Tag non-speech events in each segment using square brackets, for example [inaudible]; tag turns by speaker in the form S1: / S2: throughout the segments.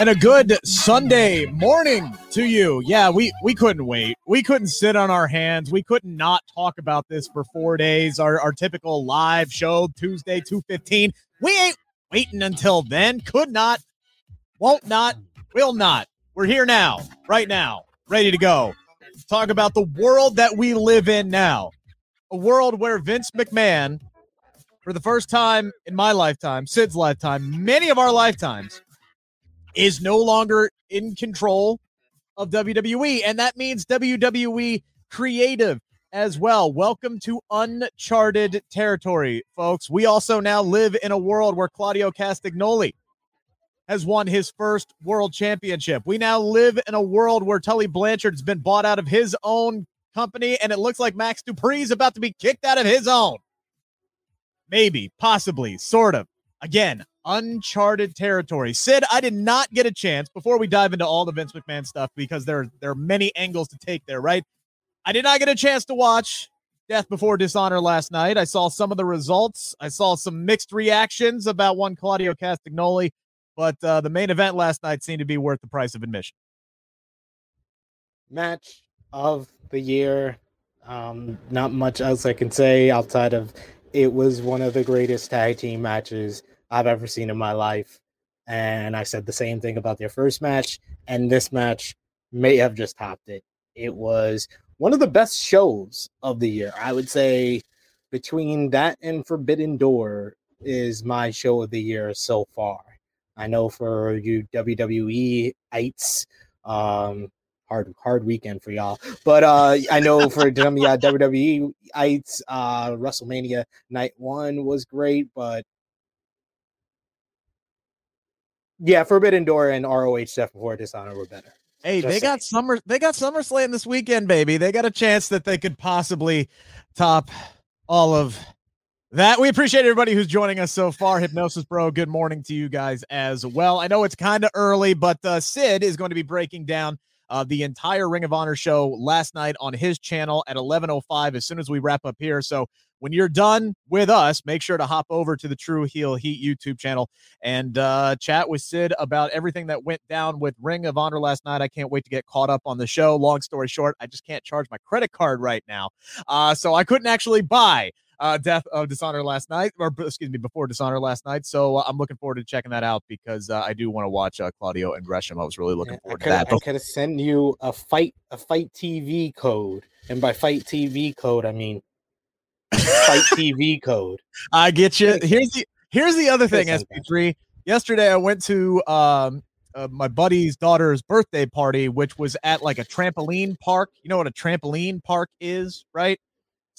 S1: And a good Sunday morning to you. Yeah, we we couldn't wait. We couldn't sit on our hands. We couldn't not talk about this for four days. Our our typical live show Tuesday two fifteen. We ain't waiting until then. Could not, won't not, will not. We're here now, right now, ready to go. Talk about the world that we live in now. A world where Vince McMahon, for the first time in my lifetime, Sid's lifetime, many of our lifetimes, is no longer in control of WWE. And that means WWE creative as well. Welcome to uncharted territory, folks. We also now live in a world where Claudio Castagnoli has won his first world championship. We now live in a world where Tully Blanchard's been bought out of his own company, and it looks like Max Dupri is about to be kicked out of his own. Maybe, possibly, sort of. Again, uncharted territory. Sid, I did not get a chance before we dive into all the Vince McMahon stuff because there, there are many angles to take there, right? I did not get a chance to watch Death Before Dishonor last night. I saw some of the results. I saw some mixed reactions about one Claudio Castagnoli, but uh, the main event last night seemed to be worth the price of admission.
S2: Match of the year. Um, not much else I can say outside of it was one of the greatest tag team matches I've ever seen in my life. And I said the same thing about their first match, and this match may have just topped it. It was one of the best shows of the year. I would say between that and Forbidden Door is my show of the year so far. I know for you WWE ites, um, hard hard weekend for y'all. But uh, I know for [laughs] WWE ites, uh, WrestleMania night one was great, but yeah, Forbidden Door and ROH Death Before Dishonor were better.
S1: Hey, Just they saying. got summer. They got SummerSlam this weekend, baby. They got a chance that they could possibly top all of that. We appreciate everybody who's joining us so far. Hypnosis Bro, good morning to you guys as well. I know it's kind of early, but uh, Sid is going to be breaking down uh, the entire Ring of Honor show last night on his channel at 11:05 as soon as we wrap up here. So when you're done with us, make sure to hop over to the True Heel Heat YouTube channel and uh, chat with Sid about everything that went down with Ring of Honor last night. I can't wait to get caught up on the show. Long story short, I just can't charge my credit card right now, uh, so I couldn't actually buy uh, Death of Dishonor last night, or excuse me, before Dishonor last night. So uh, I'm looking forward to checking that out because uh, I do want to watch uh, Claudio and Gresham. I was really looking forward to that.
S2: I could have sent you a fight a FITE TV code, and by FITE TV code I mean fight [laughs] TV code.
S1: I get you. Here's the here's the other thing, SP3. Yesterday I went to um uh, my buddy's daughter's birthday party, which was at like a trampoline park. You know what a trampoline park is, right?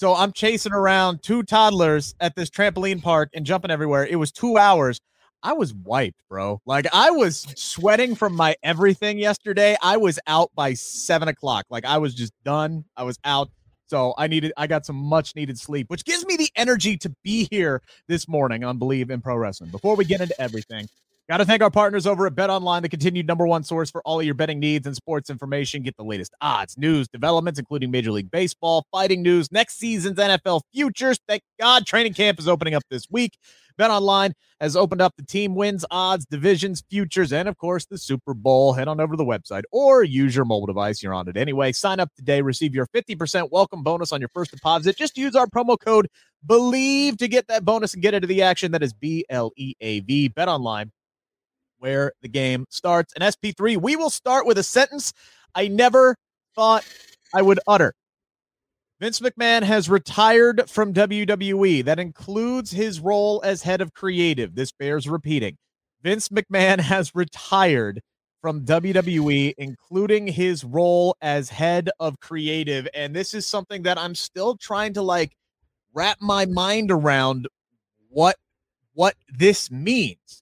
S1: So I'm chasing around two toddlers at this trampoline park and jumping everywhere. It was two hours. I was wiped, bro. Like I was sweating from my everything yesterday. I was out by seven o'clock. Like I was just done. I was out. So I needed, I got some much needed sleep, which gives me the energy to be here this morning on Bleav in Pro Wrestling. Before we get into everything, Got to thank our partners over at Bet Online, the continued number one source for all of your betting needs and sports information. Get the latest odds, news, developments, including Major League Baseball, fighting news, next season's NFL futures. Thank God training camp is opening up this week. Bet Online has opened up the team wins, odds, divisions, futures, and of course the Super Bowl. Head on over to the website or use your mobile device. You're on it anyway. Sign up today, receive your 50% welcome bonus on your first deposit. Just use our promo code BLEAV to get that bonus and get into the action. That is B L E A V. Bet Online where the game starts. And SP3, we will start with a sentence I never thought I would utter. Vince McMahon has retired from WWE. That includes his role as head of creative. This bears repeating. Vince McMahon [laughs] has retired from WWE, including his role as head of creative. And this is something that I'm still trying to like wrap my mind around what what this means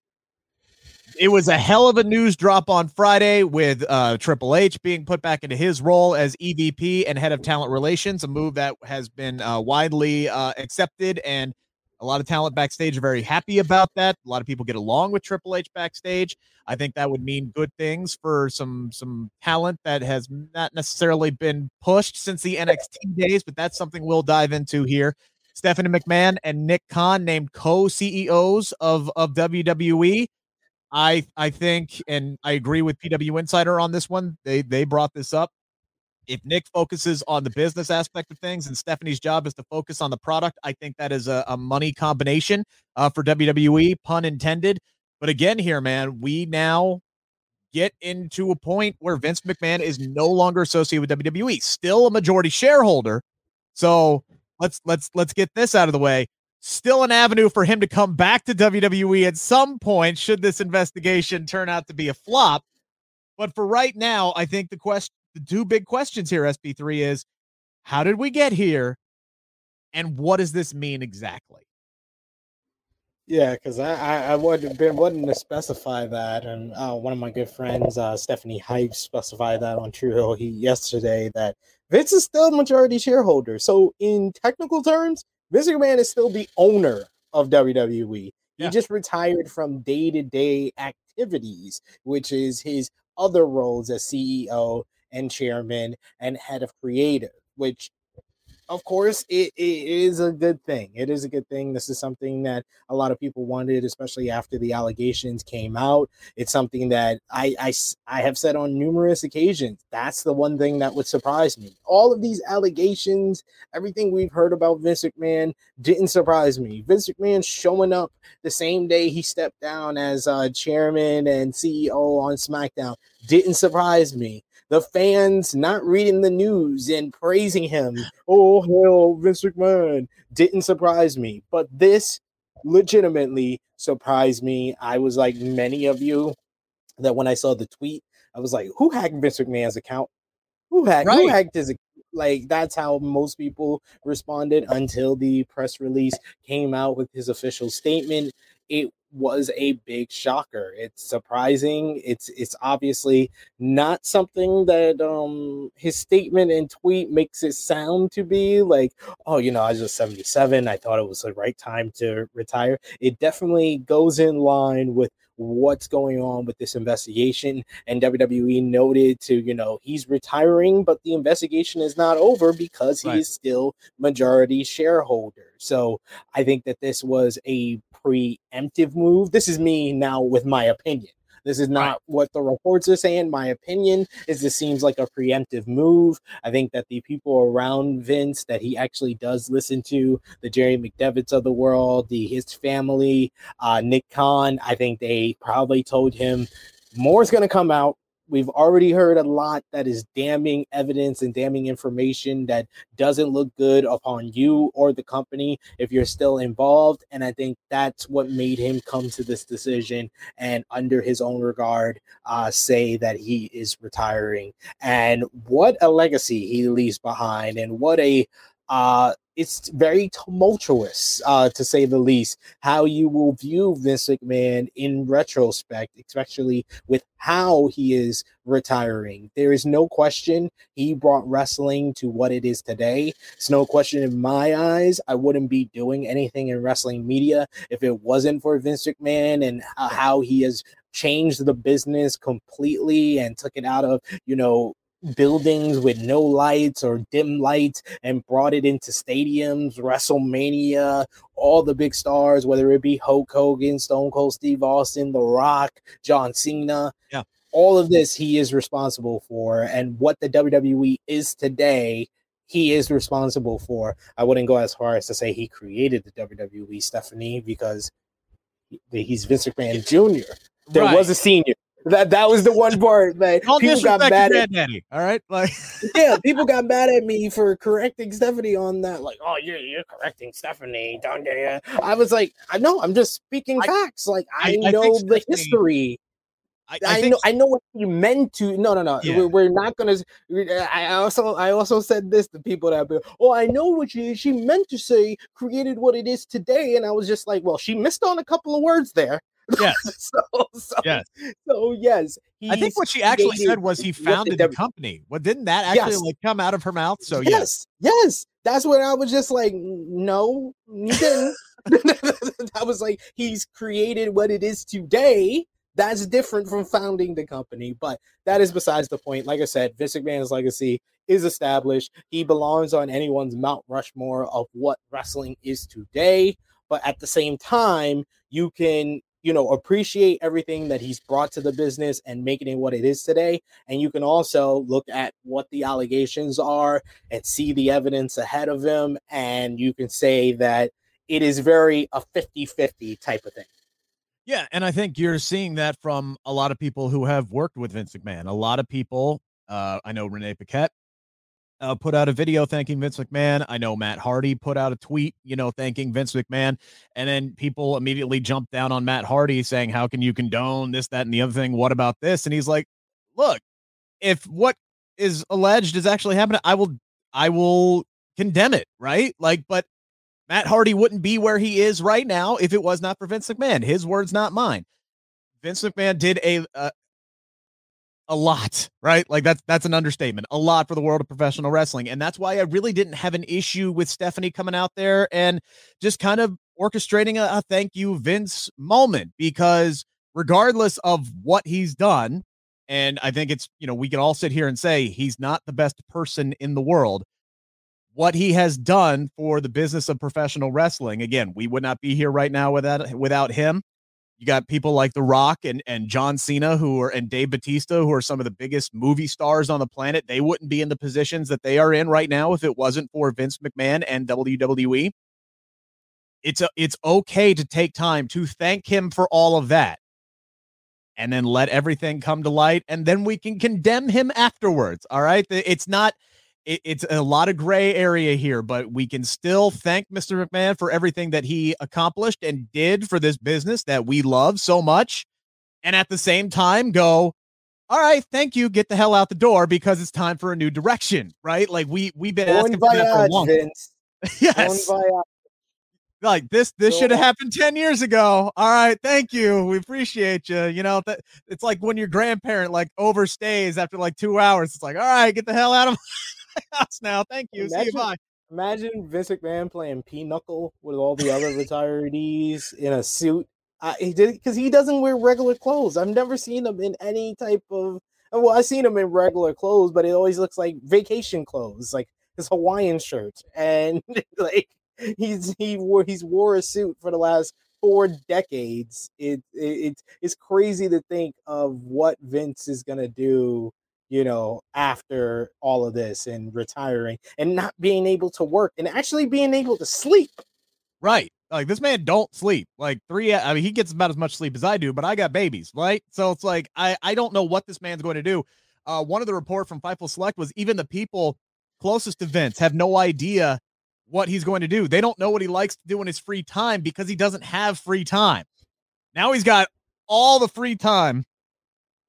S1: it was a hell of a news drop on Friday with uh, Triple H being put back into his role as EVP and head of talent relations, a move that has been uh, widely uh, accepted and a lot of talent backstage are very happy about that. A lot of people get along with Triple H backstage. I think that would mean good things for some some talent that has not necessarily been pushed since the NXT days, but that's something we'll dive into here. Stephanie McMahon and Nick Khan named co-CEOs of of WWE. I I think, and I agree with PW Insider on this one. They they brought this up if Nick focuses on the business aspect of things and Stephanie's job is to focus on the product, I think that is a, a money combination uh, for WWE, pun intended. But again, here, man, we now get into a point where Vince McMahon is no longer associated with WWE, still a majority shareholder. So let's let's let's get this out of the way. Still an avenue for him to come back to WWE at some point, should this investigation turn out to be a flop. But for right now, I think the question the two big questions here, SP3, is how did we get here? And what does this mean exactly?
S2: Yeah, because I, I, I would been wanting to specify that, and uh, one of my good friends, uh, Stephanie Hype, specified that on True Heel Heat yesterday that Vince is still majority shareholder. So in technical terms, Vince McMahon is still the owner of WWE. Yeah. He just retired from day to day activities, which is his other roles as CEO and chairman and head of creative, which of course it, it is a good thing. It is a good thing. This is something that a lot of people wanted, especially after the allegations came out. It's something that I, I, I have said on numerous occasions. That's the one thing that would surprise me. All of these allegations, everything we've heard about Vince McMahon didn't surprise me. Vince McMahon showing up the same day he stepped down as uh, chairman and CEO on SmackDown didn't surprise me the fans not reading the news and praising him. Oh, hell, Vince McMahon didn't surprise me. But this legitimately surprised me. I was like many of you that when I saw the tweet, I was like, who hacked Vince McMahon's account? Who hacked, right. who hacked his account? Like that's how most people responded until the press release came out with his official statement. It was a big shocker. It's surprising. It's it's obviously not something that um his statement and tweet makes it sound to be like, oh, you know, I was just 77. I thought it was the right time to retire. It definitely goes in line with what's going on with this investigation. And WWE noted to, you know, he's retiring, but the investigation is not over because he right. is still majority shareholder. So I think that this was a preemptive move. This is me now with my opinion. This is not right. what the reports are saying. My opinion is this seems like a preemptive move. I think that the people around Vince that he actually does listen to, the Jerry McDevitt's of the world, the his family, uh, Nick Khan, I think they probably told him more is going to come out. We've already heard a lot that is damning evidence and damning information that doesn't look good upon you or the company if you're still involved. And I think that's what made him come to this decision and, under his own regard, uh, say that he is retiring. And what a legacy he leaves behind, and what a uh, it's very tumultuous, uh, to say the least, how you will view Vince McMahon in retrospect, especially with how he is retiring. There is no question he brought wrestling to what it is today. It's no question in my eyes. I wouldn't be doing anything in wrestling media if it wasn't for Vince McMahon and how he has changed the business completely and took it out of, you know, buildings with no lights or dim lights and brought it into stadiums, WrestleMania, all the big stars, whether it be Hulk Hogan, Stone Cold Steve Austin, The Rock, John Cena.
S1: Yeah.
S2: All of this he is responsible for. And what the WWE is today, he is responsible for. I wouldn't go as far as to say he created the WWE, Stephanie, because he's Vince McMahon Jr. There right. was a senior. That that was the one part [laughs] that Don't people got mad at.
S1: Daddy, all right, like [laughs]
S2: yeah, people got mad at me for correcting Stephanie on that. Like, oh, you're you're correcting Stephanie, don't you? I was like, I know, I'm just speaking I, facts. Like, I, I know the history. I, I, know I know what you meant to. No, no, no. Yeah. We're, we're, not gonna. Uh, I also I also said this to people that, oh, I know what she she meant to say. Created what it is today, and I was just like, well, she missed on a couple of words there.
S1: Yes. [laughs]
S2: so, so,
S1: yes.
S2: So yes,
S1: I think what she actually said was he founded the company. Well, didn't that actually yes. like come out of her mouth? So
S2: yes, yes, yes. That's when I was just like, no, you didn't. [laughs] [laughs] I was like, he's created what it is today. That's different from founding the company, but that is besides the point. Like I said, Vince McMahon's legacy is established. He belongs on anyone's Mount Rushmore of what wrestling is today. But at the same time, you can you know appreciate everything that he's brought to the business and making it what it is today. And you can also look at what the allegations are and see the evidence ahead of him. And you can say that it is very a 50-50 type of thing.
S1: Yeah and i think you're seeing that from a lot of people who have worked with vince mcmahon. A lot of people uh, i know renee paquette uh, put out a video thanking Vince McMahon. I know Matt Hardy put out a tweet, you know, thanking Vince McMahon. And then people immediately jumped down on Matt Hardy saying, How can you condone this, that, and the other thing? What about this? And he's like, Look, if what is alleged is actually happening, I will, I will condemn it, right? Like, but Matt Hardy wouldn't be where he is right now if it was not for Vince McMahon. His words, not mine. Vince McMahon did a, a a lot, right? Like that's that's an understatement. A lot for the world of professional wrestling. And that's why I really didn't have an issue with Stephanie coming out there and just kind of orchestrating a, a thank you Vince moment because regardless of what he's done, and I think it's, you know, we can all sit here and say he's not the best person in the world. What he has done for the business of professional wrestling, again, we would not be here right now without without him. You got people like The Rock and, and John Cena who are and Dave Batista who are some of the biggest movie stars on the planet. They wouldn't be in the positions that they are in right now if it wasn't for Vince McMahon and WWE. It's a, it's okay to take time to thank him for all of that and then let everything come to light and then we can condemn him afterwards all right it's not it, it's a lot of gray area here, but we can still thank Mr. McMahon for everything that he accomplished and did for this business that we love so much. And at the same time, go, all right, thank you. Get the hell out the door because it's time for a new direction, right? Like we we've been asking for that for long
S2: Vince. [laughs]
S1: yes. Like this, this should have happened ten years ago. All right, thank you. We appreciate you. You know that it's like when your grandparent like overstays after like two hours. It's like, all right, get the hell out of [laughs] house now. Thank you. Imagine, See you. Bye.
S2: Imagine Vince McMahon playing Pinochle with all the other retirees in a suit. Uh, he did because he doesn't wear regular clothes. I've never seen him in any type of. Well, I've seen him in regular clothes, but it always looks like vacation clothes, like his Hawaiian shirt, and [laughs] like he's he wore he's wore a suit for the last four decades. It, it it's crazy to think of what Vince is gonna do you know, after all of this and retiring and not being able to work and actually being able to sleep.
S1: Right. Like this man don't sleep. Like three I mean he gets about as much sleep as I do, but I got babies, right? So it's like I I don't know what this man's going to do. Uh one of the report from Fightful Select was even the people closest to Vince have no idea what he's going to do. They don't know what he likes to do in his free time because he doesn't have free time. Now he's got all the free time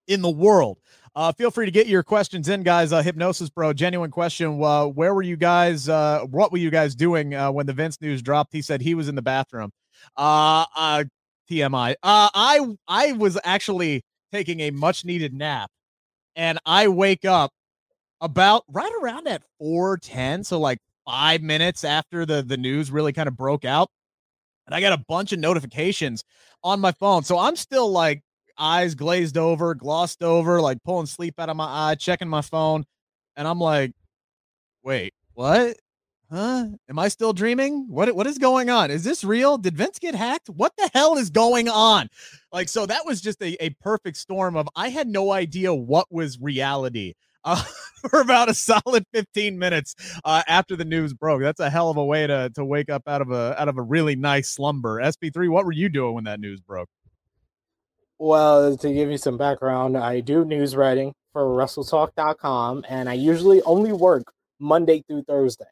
S1: in the world. Uh, feel free to get your questions in, guys. Uh, Hypnosis Bro, genuine question. Uh, where were you guys? Uh, what were you guys doing uh, when the Vince news dropped? He said he was in the bathroom. Uh, uh, TMI. Uh, I I was actually taking a much needed nap, and I wake up about right around at four ten, so like five minutes after the the news really kind of broke out, and I got a bunch of notifications on my phone. So I'm still like eyes glazed over, glossed over, like pulling sleep out of my eye, checking my phone. And I'm like, wait, what? Huh? Am I still dreaming? What what is going on? Is this real? Did Vince get hacked? What the hell is going on? Like, so that was just a, a perfect storm of I had no idea what was reality. Uh, [laughs] for about a solid 15 minutes uh, after the news broke. That's a hell of a way to to wake up out of a out of a really nice slumber. SP3, what were you doing when that news broke?
S2: Well, to give you some background, I do news writing for WrestleTalk.com, and I usually only work Monday through Thursday.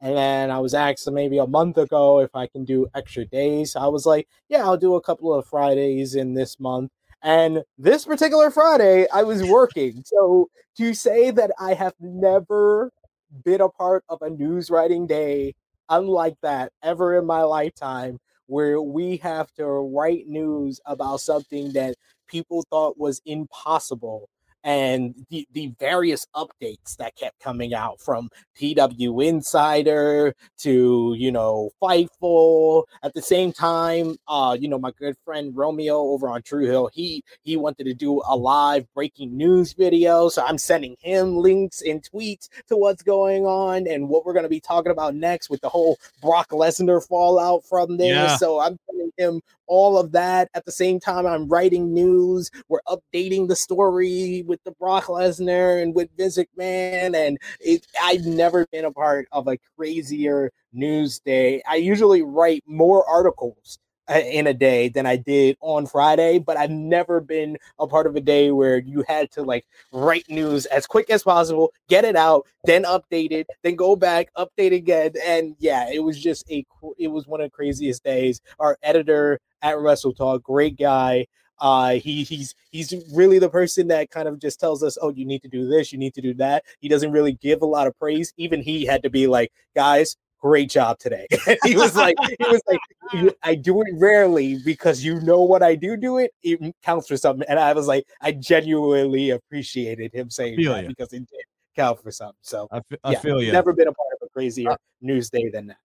S2: And then I was asked maybe a month ago if I can do extra days. I was like, yeah, I'll do a couple of Fridays in this month. And this particular Friday, I was working. So to say that I have never been a part of a news writing day unlike that ever in my lifetime where we have to write news about something that people thought was impossible and the, the various updates that kept coming out from PW Insider to, you know, Fightful. At the same time, uh, you know, my good friend Romeo over on True Heel, he he wanted to do a live breaking news video. So I'm sending him links and tweets to what's going on and what we're gonna be talking about next with the whole Brock Lesnar fallout from there. Yeah. So I'm sending him all of that. At the same time, I'm writing news. We're updating the story with the Brock Lesnar and with Vince McMahon. And it, I've never been a part of a crazier news day. I usually write more articles uh, in a day than I did on Friday, but I've never been a part of a day where you had to like write news as quick as possible, get it out, then update it, then go back, update again. And yeah, it was just a it was one of the craziest days. Our editor at Wrestle Talk, great guy. Uh, he he's he's really the person that kind of just tells us, oh, you need to do this, you need to do that. He doesn't really give a lot of praise. Even he had to be like, guys, great job today. [laughs] he was like, he was like, [laughs] I do it rarely because you know what I do do it, it counts for something. And I was like, I genuinely appreciated him saying that you. because it did count for something. So
S1: I, f- I yeah, feel you.
S2: Never been a part of a crazier uh, news day than that.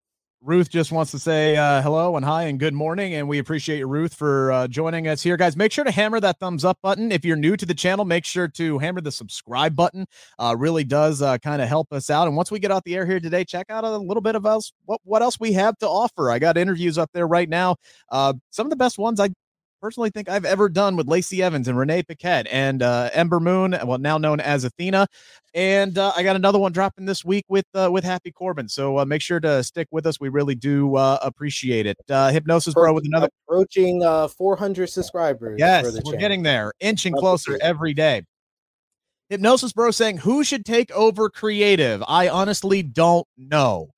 S1: Ruth just wants to say uh, hello and hi and good morning, and we appreciate you, Ruth, for uh, joining us here, guys. Make sure to hammer that thumbs up button. If you're new to the channel, make sure to hammer the subscribe button. Uh, really does uh, kind of help us out. And once we get out the air here today, check out a little bit of us what what else we have to offer. I got interviews up there right now. Uh, some of the best ones I personally think I've ever done with Lacey Evans and Renee Paquette and uh, Ember Moon, well now known as Athena, and uh, I got another one dropping this week with uh, with Happy Corbin. So uh, make sure to stick with us. We really do uh, appreciate it. Uh, Hypnosis Bro with another
S2: approaching 400 subscribers.
S1: Yes, we're channel. getting there, inching closer every day. Hypnosis Bro saying, "Who should take over creative?" I honestly don't know.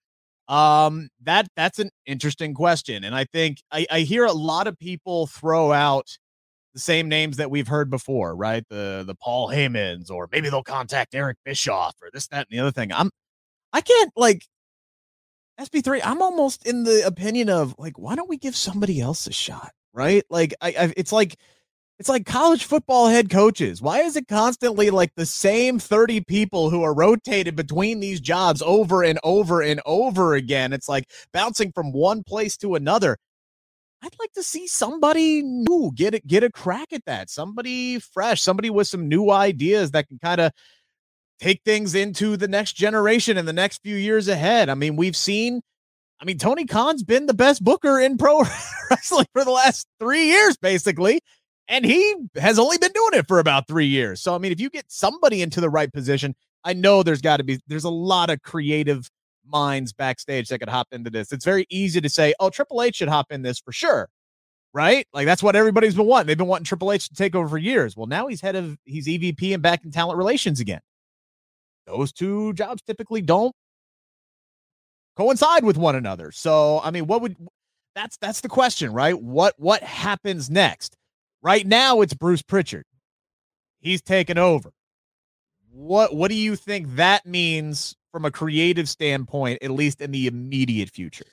S1: Um, that that's an interesting question, and I think I, I hear a lot of people throw out the same names that we've heard before, right? The the Paul Heymans, or maybe they'll contact Eric Bischoff, or this, that, and the other thing. I'm I can't like SP3. I'm almost in the opinion of like, why don't we give somebody else a shot, right? Like, I, I it's like it's like college football head coaches. Why is it constantly like the same 30 people who are rotated between these jobs over and over and over again? It's like bouncing from one place to another. I'd like to see somebody new get it, get a crack at that. Somebody fresh, somebody with some new ideas that can kind of take things into the next generation and the next few years ahead. I mean, we've seen I mean, Tony Khan's been the best booker in pro [laughs] wrestling for the last three years, basically and he has only been doing it for about three years. So I mean, if you get somebody into the right position, I know there's got to be there's a lot of creative minds backstage that could hop into this. It's very easy to say, oh, Triple H should hop in this for sure. Right? Like that's what everybody's been wanting. They've been wanting Triple H to take over for years. Well, now he's head of he's EVP and back in talent relations again. Those two jobs typically don't coincide with one another. So, I mean, what would that's that's the question, right? What what happens next? Right now, it's Bruce Pritchard. He's taken over. What what do you think that means from a creative standpoint, at least in the immediate future?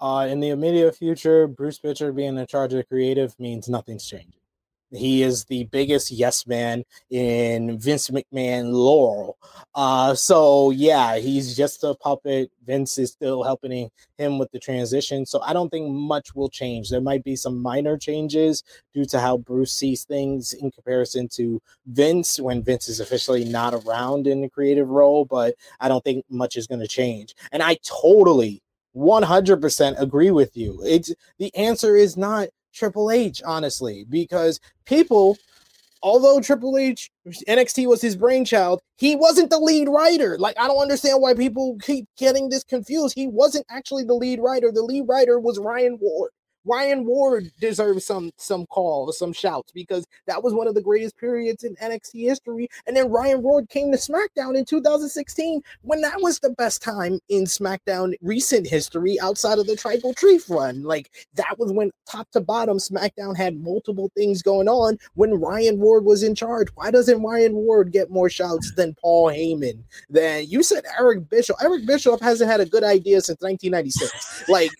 S2: Uh, in the immediate future, Bruce Pritchard being in charge of creative means nothing's changing. He is the biggest yes man in Vince McMahon lore. Uh, so yeah, he's just a puppet. Vince is still helping him with the transition. So I don't think much will change. There might be some minor changes due to how Bruce sees things in comparison to Vince when Vince is officially not around in the creative role, but I don't think much is going to change. And I totally 100% agree with you. It's the answer is not Triple H, honestly, because people, although Triple H NXT was his brainchild, he wasn't the lead writer. Like, I don't understand why people keep getting this confused. He wasn't actually the lead writer. The lead writer was Ryan Ward. Ryan Ward deserves some some call some shouts because that was one of the greatest periods in NXT history. And then Ryan Ward came to SmackDown in 2016 when that was the best time in SmackDown recent history outside of the Tribal Chief run. Like that was when top to bottom SmackDown had multiple things going on when Ryan Ward was in charge. Why doesn't Ryan Ward get more shouts than Paul Heyman? Then you said Eric Bischoff. Eric Bischoff hasn't had a good idea since 1996. like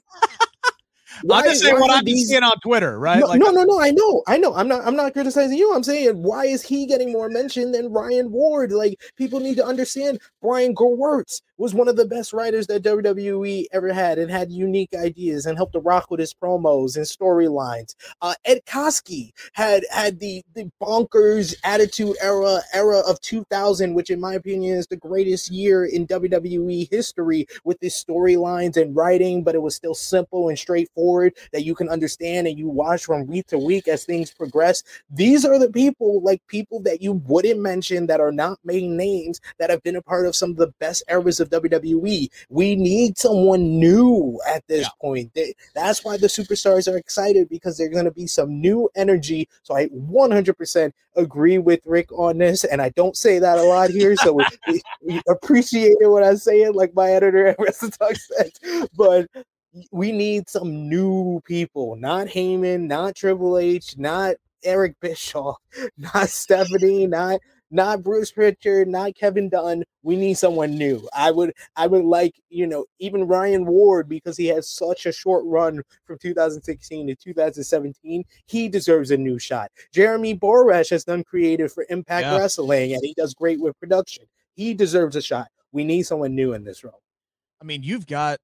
S1: why, I'm just saying what I'm these... seeing on Twitter, right?
S2: No,
S1: like,
S2: no, no, no. I know, I know. I'm not. I'm not criticizing you. I'm saying why is he getting more mention than Ryan Ward? Like people need to understand. Brian Gewirtz was one of the best writers that WWE ever had, and had unique ideas and helped to rock with his promos and storylines. Uh, Ed Koskey had had the the bonkers attitude era era of 2000, which in my opinion is the greatest year in WWE history with his storylines and writing, but it was still simple and straightforward that you can understand and you watch from week to week as things progress. These are the people, like people that you wouldn't mention that are not main names that have been a part of some of the best eras of WWE. We need someone new at this yeah. point. They, that's why the superstars are excited because there's going to be some new energy. So I 100% agree with Rick on this, and I don't say that a lot here, so we, we, we appreciate it when I say it, like my editor at WrestleTalk says. But we need some new people, not Heyman, not Triple H, not Eric Bischoff, [laughs] not Stephanie, not not Bruce Pritchard, not Kevin Dunn. We need someone new. I would I would like, you know, even Ryan Ward because he has such a short run from 2016 to 2017. He deserves a new shot. Jeremy Borash has done creative for Impact yeah. Wrestling and he does great with production. He deserves a shot. We need someone new in this role.
S1: I mean, you've got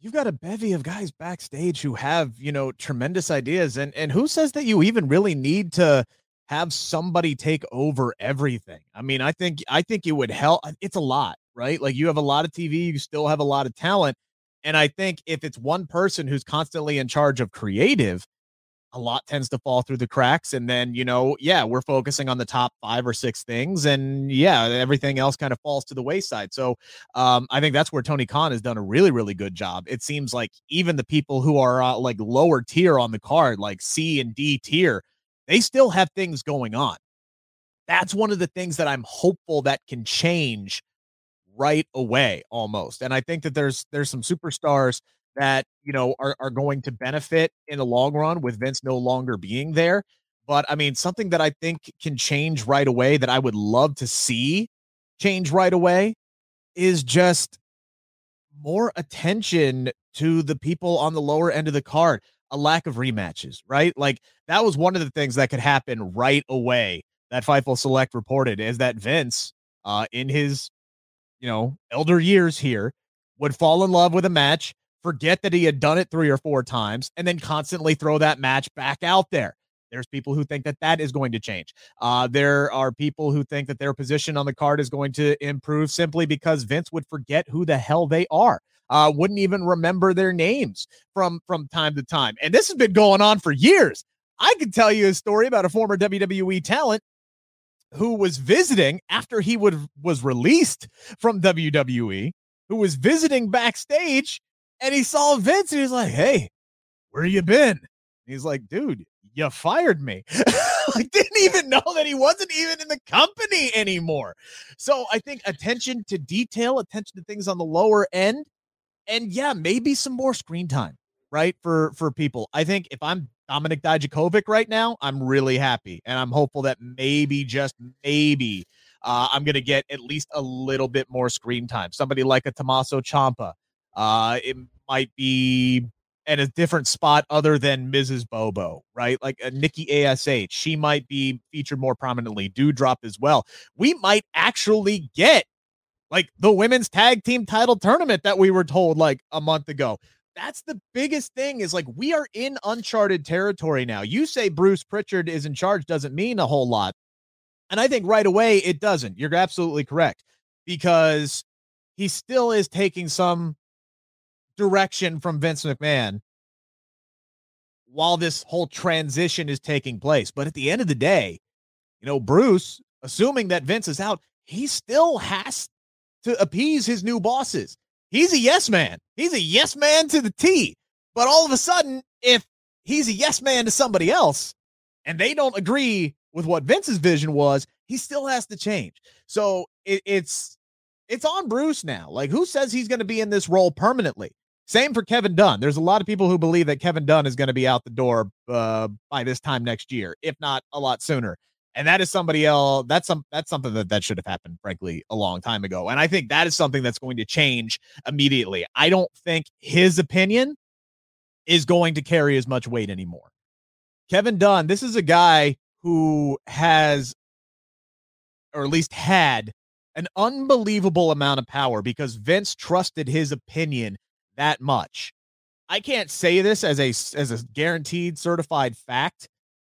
S1: you've got a bevy of guys backstage who have, you know, tremendous ideas and and who says that you even really need to have somebody take over everything. I mean, I think I think it would help. It's a lot, right? Like you have a lot of TV, you still have a lot of talent. And I think if it's one person who's constantly in charge of creative, a lot tends to fall through the cracks. And then, you know, yeah, we're focusing on the top five or six things. And yeah, everything else kind of falls to the wayside. So um, I think that's where Tony Khan has done a really, really good job. It seems like even the people who are uh, like lower tier on the card, like C and D tier, they still have things going on. That's one of the things that I'm hopeful that can change right away almost. And I think that there's there's some superstars that, you know, are are going to benefit in the long run with Vince no longer being there. But I mean, something that I think can change right away that I would love to see change right away is just more attention to the people on the lower end of the card a lack of rematches, right? Like that was one of the things that could happen right away that Fightful Select reported is that Vince, uh, in his, you know, elder years here, would fall in love with a match, forget that he had done it three or four times, and then constantly throw that match back out there. There's people who think that that is going to change. Uh, there are people who think that their position on the card is going to improve simply because Vince would forget who the hell they are uh, wouldn't even remember their names from from time to time. And this has been going on for years. I could tell you a story about a former WWE talent who was visiting after he would was released from WWE, who was visiting backstage, and he saw Vince, and he's like, "Hey, where you been?" he's like, "Dude, you fired me." [laughs] I didn't even know that he wasn't even in the company anymore. So I think attention to detail, attention to things on the lower end and yeah, maybe some more screen time, right? For for people. I think if I'm Dominik Dijakovic right now, I'm really happy. And I'm hopeful that maybe, just maybe, uh, I'm going to get at least a little bit more screen time. Somebody like a Tommaso Ciampa. Uh, it might be in a different spot other than Mrs. Bobo, right? Like a Nikki ASH. She might be featured more prominently. Doudrop as well. We might actually get like the women's tag team title tournament that we were told like a month ago. That's the biggest thing is like we are in uncharted territory now. You say Bruce Pritchard is in charge doesn't mean a whole lot. And I think right away it doesn't. You're absolutely correct because he still is taking some direction from Vince McMahon while this whole transition is taking place. But at the end of the day, you know, Bruce, assuming that Vince is out, he still has to appease his new bosses. He's a yes man. He's a yes man to the T. But all of a sudden, if he's a yes man to somebody else and they don't agree with what Vince's vision was, he still has to change. So it, it's it's on Bruce now. Like who says he's going to be in this role permanently? Same for Kevin Dunn. There's a lot of people who believe that Kevin Dunn is going to be out the door uh, by this time next year, if not a lot sooner and that is somebody else that's some that's something that that should have happened frankly a long time ago and i think that is something that's going to change immediately i don't think his opinion is going to carry as much weight anymore. Kevin Dunn, this is a guy who has, or at least had, an unbelievable amount of power because Vince trusted his opinion that much. I can't say this as a as a guaranteed certified fact,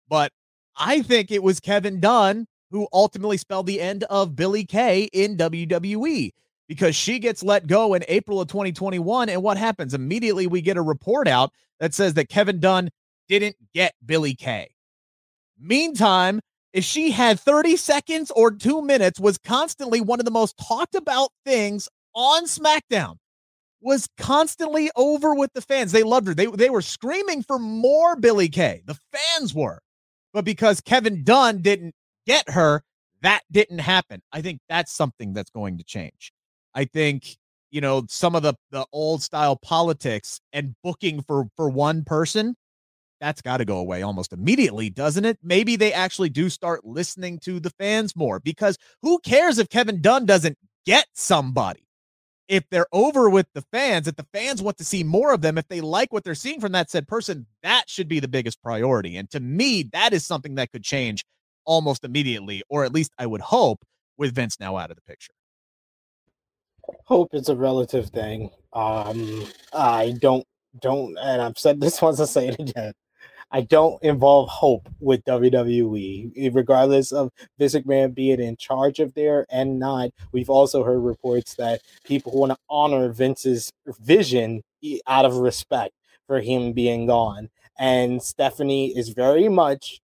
S1: but I think it was Kevin Dunn who ultimately spelled the end of Billie Kay in WWE because she gets let go in April of 2021 and what happens immediately we get a report out that says that Kevin Dunn didn't get Billie Kay. Meantime, if she had 30 seconds or 2 minutes was constantly one of the most talked about things on SmackDown was constantly over with the fans. They loved her. They they were screaming for more Billie Kay. The fans were. But because Kevin Dunn didn't get her, that didn't happen. I think that's something that's going to change. I think, you know, some of the the old style politics and booking for for one person, that's got to go away almost immediately, doesn't it? Maybe they actually do start listening to the fans more because who cares if Kevin Dunn doesn't get somebody? If they're over with the fans, if the fans want to see more of them, if they like what they're seeing from that said person, that should be the biggest priority. And to me, that is something that could change almost immediately, or at least I would hope with Vince now out of the picture.
S2: Hope is a relative thing. Um, I don't don't, and I've said this [laughs] once. I'll say it again. I don't involve hope with WWE, regardless of Vince McMahon being in charge of there and not. We've also heard reports that people want to honor Vince's vision out of respect for him being gone. And Stephanie is very much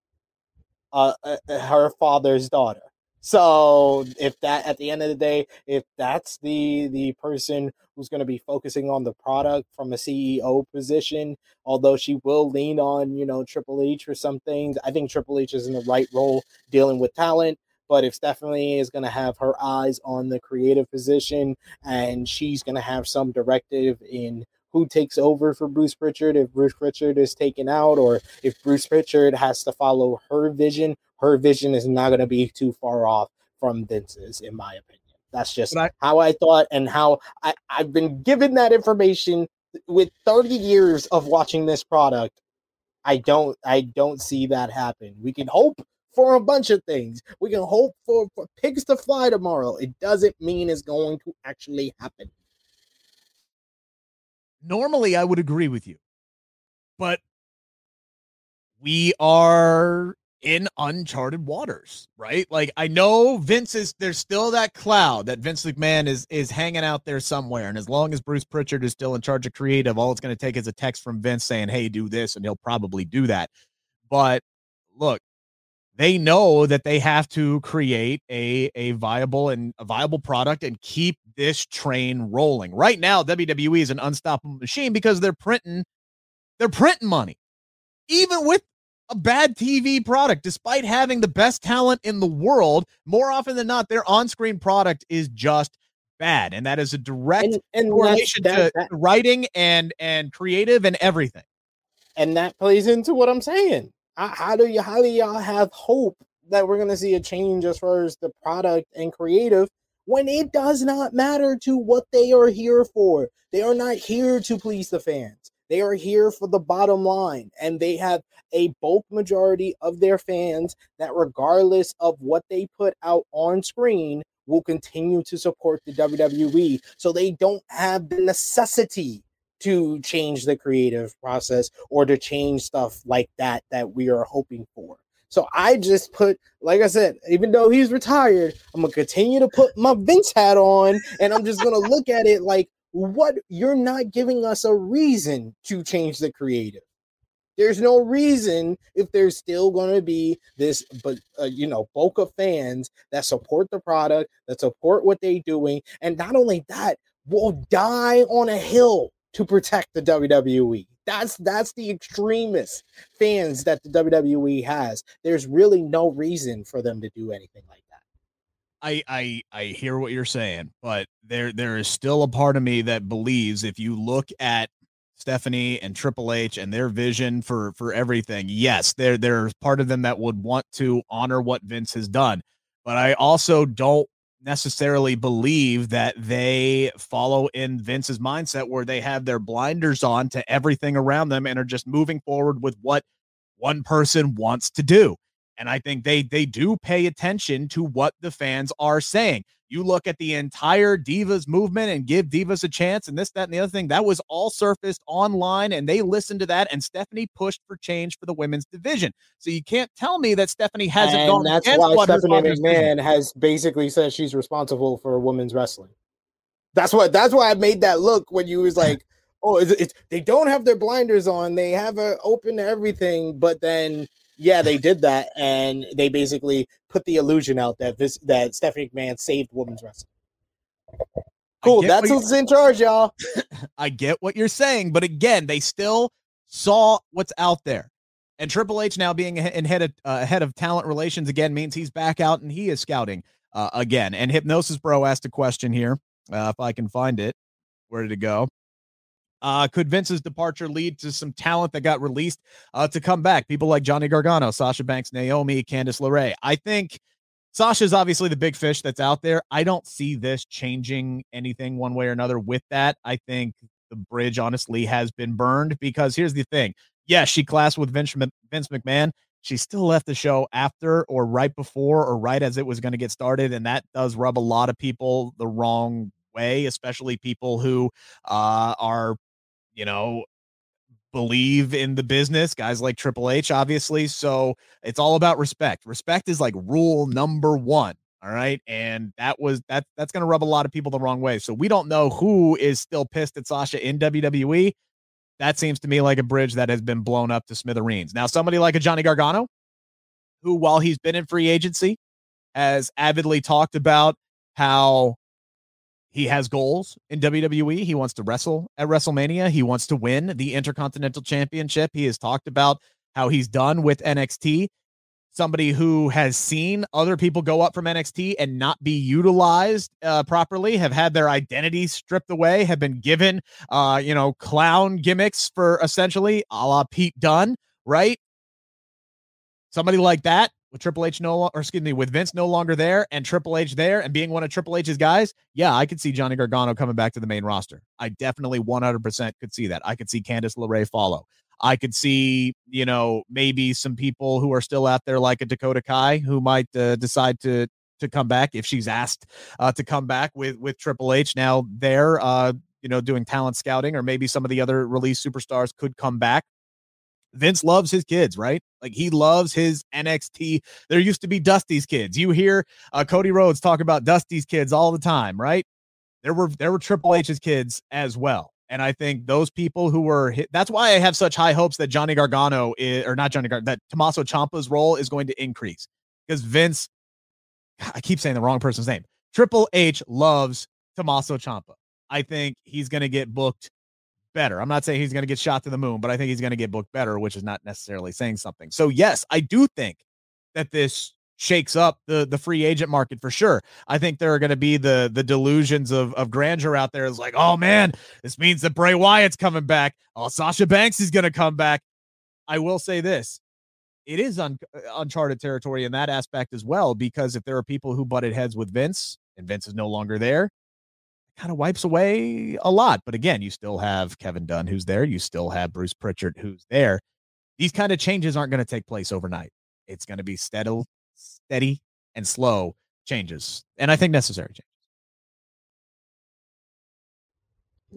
S2: uh, uh, her father's daughter. So if that at the end of the day, if that's the the person who's going to be focusing on the product from a CEO position, although she will lean on, you know, Triple H for some things, I think Triple H is in the right role dealing with talent. But if Stephanie is going to have her eyes on the creative position and she's going to have some directive in who takes over for Bruce Pritchard if Bruce Pritchard is taken out or if Bruce Pritchard has to follow her vision her vision is not going to be too far off from Vince's, in my opinion. That's just I, how I thought and how I, I've been given that information with 30 years of watching this product. I don't I don't see that happen. We can hope for a bunch of things. We can hope for, for pigs to fly tomorrow. It doesn't mean it's going to actually happen.
S1: Normally I would agree with you. But we are in uncharted waters, right? Like I know Vince is there's still that cloud that Vince McMahon is is hanging out there somewhere. And as long as Bruce Pritchard is still in charge of creative, all it's going to take is a text from Vince saying, Hey, do this, and he'll probably do that. But look, they know that they have to create a, a viable and a viable product and keep this train rolling. Right now, WWE is an unstoppable machine because they're printing, they're printing money. Even with a bad TV product, despite having the best talent in the world. More often than not, their on screen product is just bad. And that is a direct and, and correlation that, to that, writing and, and creative and everything.
S2: And that plays into what I'm saying. How do you, how do y'all have hope that we're going to see a change as far as the product and creative when it does not matter to what they are here for? They are not here to please the fans. They are here for the bottom line, and they have a bulk majority of their fans that, regardless of what they put out on screen, will continue to support the WWE. So they don't have the necessity to change the creative process or to change stuff like that that we are hoping for. So I just put, like I said, even though he's retired, I'm gonna continue to put my Vince hat on, and I'm just gonna look at it like, what? You're not giving us a reason to change the creative. There's no reason if there's still to be this but uh, you know bulk of fans that support the product that support what they're doing and not only that will die on a hill to protect the WWE that's that's the extremist fans that the WWE has there's really no reason for them to do anything like that.
S1: I I I hear what you're saying, but there there is still a part of me that believes if you look at Stephanie and Triple H and their vision for for everything, yes, there there's part of them that would want to honor what Vince has done. But I also don't necessarily believe that they follow in Vince's mindset where they have their blinders on to everything around them and are just moving forward with what one person wants to do. And I think they they do pay attention to what the fans are saying. You look at the entire Divas movement and give Divas a chance, and this, that, and the other thing. That was all surfaced online, and they listened to that. And Stephanie pushed for change for the women's division. So you can't tell me that Stephanie hasn't
S2: and
S1: gone.
S2: That's why Stephanie McMahon has basically said she's responsible for women's wrestling. That's what. That's why I made that look when you was like, "Oh, it's, it's they don't have their blinders on. They have a open to everything." But then yeah, they did that, and they basically put the illusion out that this that Stephanie McMahon saved women's wrestling. Cool, that's who's in charge, y'all. [laughs]
S1: I get what you're saying, but again, they still saw what's out there. And Triple H now being in head of uh, head of talent relations again means he's back out and he is scouting uh, again. And Hypnosis Bro asked a question here, uh, if I can find it. Where did it go? Uh, could Vince's departure lead to some talent that got released uh, to come back? People like Johnny Gargano, Sasha Banks, Naomi, Candice LeRae. I think Sasha's obviously the big fish that's out there. I don't see this changing anything one way or another with that. I think the bridge honestly has been burned because here's the thing. Yes, she clashed with Vince, Vince McMahon. She still left the show after or right before or right as it was going to get started. And that does rub a lot of people the wrong way, especially people who uh, are you know, believe in the business, guys like Triple H, obviously. So it's all about respect. Respect is like rule number one. All right. And that was that that's gonna rub a lot of people the wrong way. So we don't know who is still pissed at Sasha in WWE. That seems to me like a bridge that has been blown up to smithereens. Now, somebody like a Johnny Gargano, who while he's been in free agency, has avidly talked about how he has goals in WWE. He wants to wrestle at WrestleMania. He wants to win the Intercontinental Championship. He has talked about how he's done with NXT. Somebody who has seen other people go up from NXT and not be utilized uh, properly, have had their identity stripped away, have been given, uh, you know, clown gimmicks for essentially a la Pete Dunne, right? Somebody like that with Triple H no, or excuse me, with Vince no longer there and Triple H there and being one of Triple H's guys, yeah, I could see Johnny Gargano coming back to the main roster. I definitely 100% could see that. I could see Candice LeRae follow. I could see, you know, maybe some people who are still out there like a Dakota Kai who might uh, decide to to come back if she's asked uh, to come back with with Triple H now there uh you know doing talent scouting or maybe some of the other release superstars could come back Vince loves his kids, right? Like he loves his NXT. There used to be Dusty's kids. You hear uh, Cody Rhodes talk about Dusty's kids all the time, right? There were there were Triple H's kids as well. And I think those people who were hit, that's why I have such high hopes that Johnny Gargano is, or not Johnny Gargano, that Tommaso Ciampa's role is going to increase because Vince, I keep saying the wrong person's name. Triple H loves Tommaso Ciampa. I think he's going to get booked better. I'm not saying he's going to get shot to the moon, but I think he's going to get booked better, which is not necessarily saying something. So yes, I do think that this shakes up the the free agent market for sure. I think there are going to be the the delusions of of grandeur out there. Is like, oh man, this means that Bray Wyatt's coming back. Oh, Sasha Banks is going to come back. I will say this. It is un- uh, uncharted territory in that aspect as well, because if there are people who butted heads with Vince and Vince is no longer there, kind of wipes away a lot. But again, you still have Kevin Dunn who's there. You still have Bruce Pritchard who's there. These kind of changes aren't going to take place overnight. It's going to be steady, steady and slow changes, and I think necessary changes.